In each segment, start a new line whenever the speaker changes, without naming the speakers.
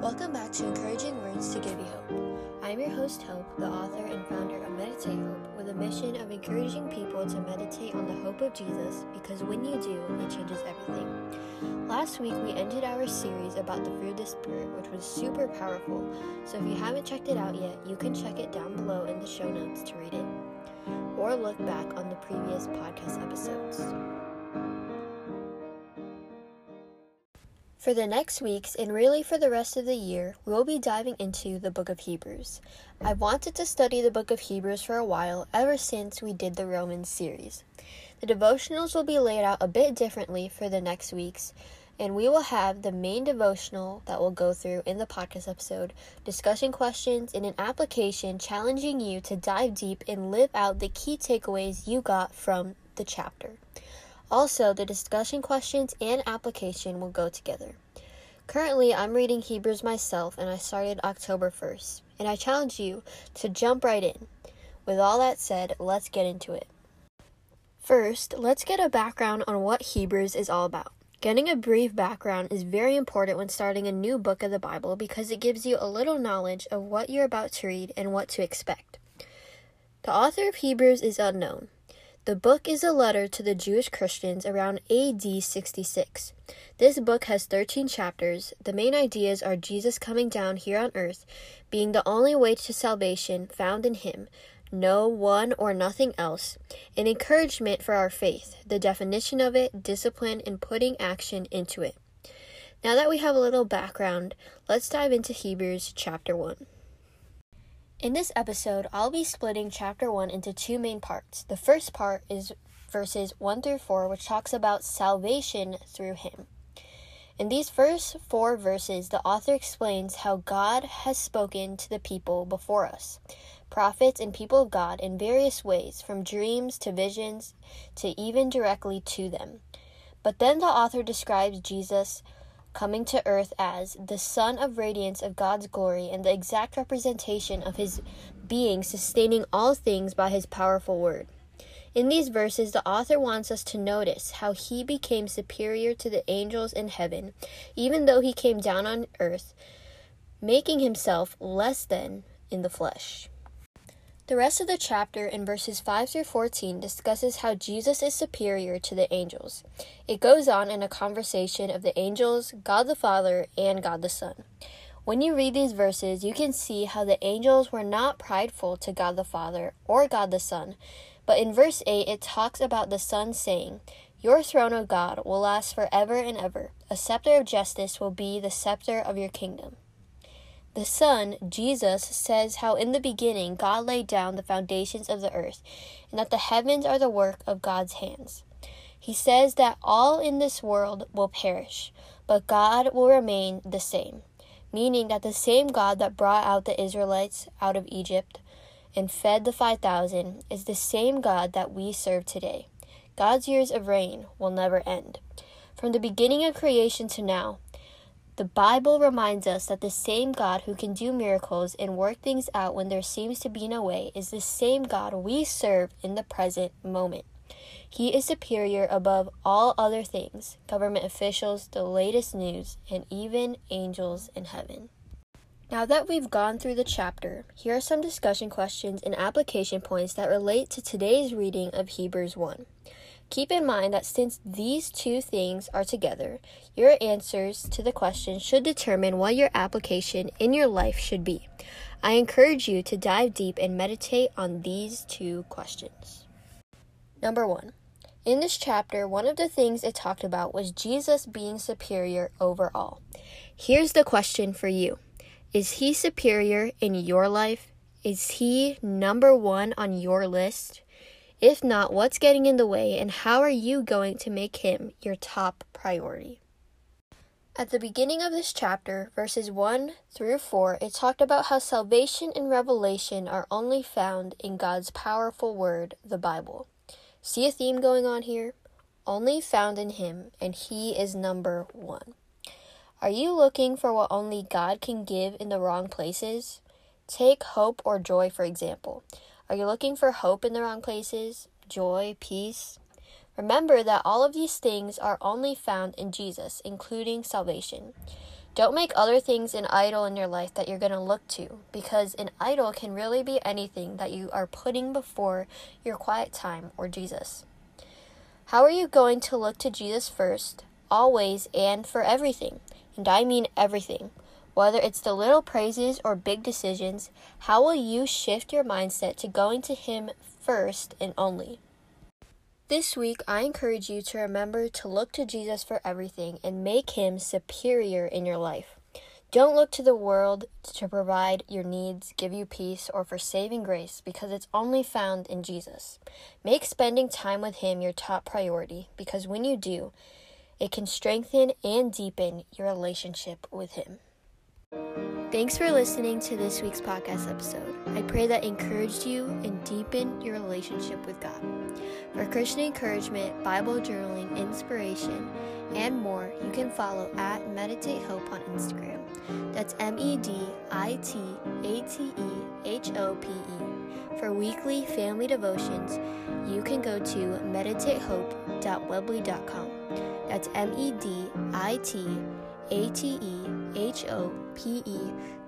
Welcome back to Encouraging Words to Give You Hope. I'm your host, Hope, the author and founder of Meditate Hope, with a mission of encouraging people to meditate on the hope of Jesus because when you do, it changes everything. Last week, we ended our series about the fruit of the Spirit, which was super powerful. So if you haven't checked it out yet, you can check it down below in the show notes to read it or look back on the previous podcast episodes. For the next weeks, and really for the rest of the year, we will be diving into the book of Hebrews. I wanted to study the book of Hebrews for a while, ever since we did the Romans series. The devotionals will be laid out a bit differently for the next weeks, and we will have the main devotional that we'll go through in the podcast episode, discussion questions, and an application challenging you to dive deep and live out the key takeaways you got from the chapter. Also, the discussion questions and application will go together. Currently, I'm reading Hebrews myself and I started October 1st, and I challenge you to jump right in. With all that said, let's get into it. First, let's get a background on what Hebrews is all about. Getting a brief background is very important when starting a new book of the Bible because it gives you a little knowledge of what you're about to read and what to expect. The author of Hebrews is unknown. The book is a letter to the Jewish Christians around AD 66. This book has 13 chapters. The main ideas are Jesus coming down here on earth, being the only way to salvation found in Him, no one or nothing else, an encouragement for our faith, the definition of it, discipline, and putting action into it. Now that we have a little background, let's dive into Hebrews chapter 1. In this episode, I'll be splitting chapter 1 into two main parts. The first part is verses 1 through 4, which talks about salvation through Him. In these first four verses, the author explains how God has spoken to the people before us, prophets and people of God, in various ways, from dreams to visions to even directly to them. But then the author describes Jesus coming to earth as the Son of radiance of God's glory and the exact representation of his being, sustaining all things by his powerful word. In these verses, the author wants us to notice how he became superior to the angels in heaven, even though he came down on earth, making himself less than in the flesh. The rest of the chapter in verses 5 through 14 discusses how Jesus is superior to the angels. It goes on in a conversation of the angels, God the Father, and God the Son. When you read these verses, you can see how the angels were not prideful to God the Father or God the Son. But in verse 8, it talks about the Son saying, Your throne, O God, will last forever and ever. A scepter of justice will be the scepter of your kingdom. The Son, Jesus, says how in the beginning God laid down the foundations of the earth, and that the heavens are the work of God's hands. He says that all in this world will perish, but God will remain the same, meaning that the same God that brought out the Israelites out of Egypt and fed the 5,000 is the same God that we serve today. God's years of reign will never end. From the beginning of creation to now, the Bible reminds us that the same God who can do miracles and work things out when there seems to be no way is the same God we serve in the present moment. He is superior above all other things government officials, the latest news, and even angels in heaven. Now that we've gone through the chapter, here are some discussion questions and application points that relate to today's reading of Hebrews 1. Keep in mind that since these two things are together, your answers to the question should determine what your application in your life should be. I encourage you to dive deep and meditate on these two questions. Number one. In this chapter, one of the things it talked about was Jesus being superior over all. Here's the question for you Is he superior in your life? Is he number one on your list? If not, what's getting in the way, and how are you going to make him your top priority? At the beginning of this chapter, verses 1 through 4, it talked about how salvation and revelation are only found in God's powerful word, the Bible. See a theme going on here? Only found in Him, and He is number one. Are you looking for what only God can give in the wrong places? Take hope or joy, for example. Are you looking for hope in the wrong places? Joy, peace? Remember that all of these things are only found in Jesus, including salvation. Don't make other things an idol in your life that you're going to look to, because an idol can really be anything that you are putting before your quiet time or Jesus. How are you going to look to Jesus first, always, and for everything? And I mean everything. Whether it's the little praises or big decisions, how will you shift your mindset to going to Him first and only? This week, I encourage you to remember to look to Jesus for everything and make him superior in your life. Don't look to the world to provide your needs, give you peace, or for saving grace because it's only found in Jesus. Make spending time with Him your top priority because when you do, it can strengthen and deepen your relationship with Him. Thanks for listening to this week's podcast episode. I pray that encouraged you and deepened your relationship with God. For Christian encouragement, Bible journaling, inspiration, and more, you can follow at Meditate Hope on Instagram. That's M E D I T A T E H O P E. For weekly family devotions, you can go to meditatehope.weebly.com. That's M E D I T A T E H O P E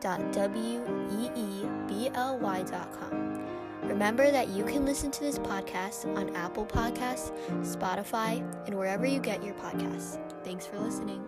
dot W E E B L Y dot com. Remember that you can listen to this podcast on Apple Podcasts, Spotify, and wherever you get your podcasts. Thanks for listening.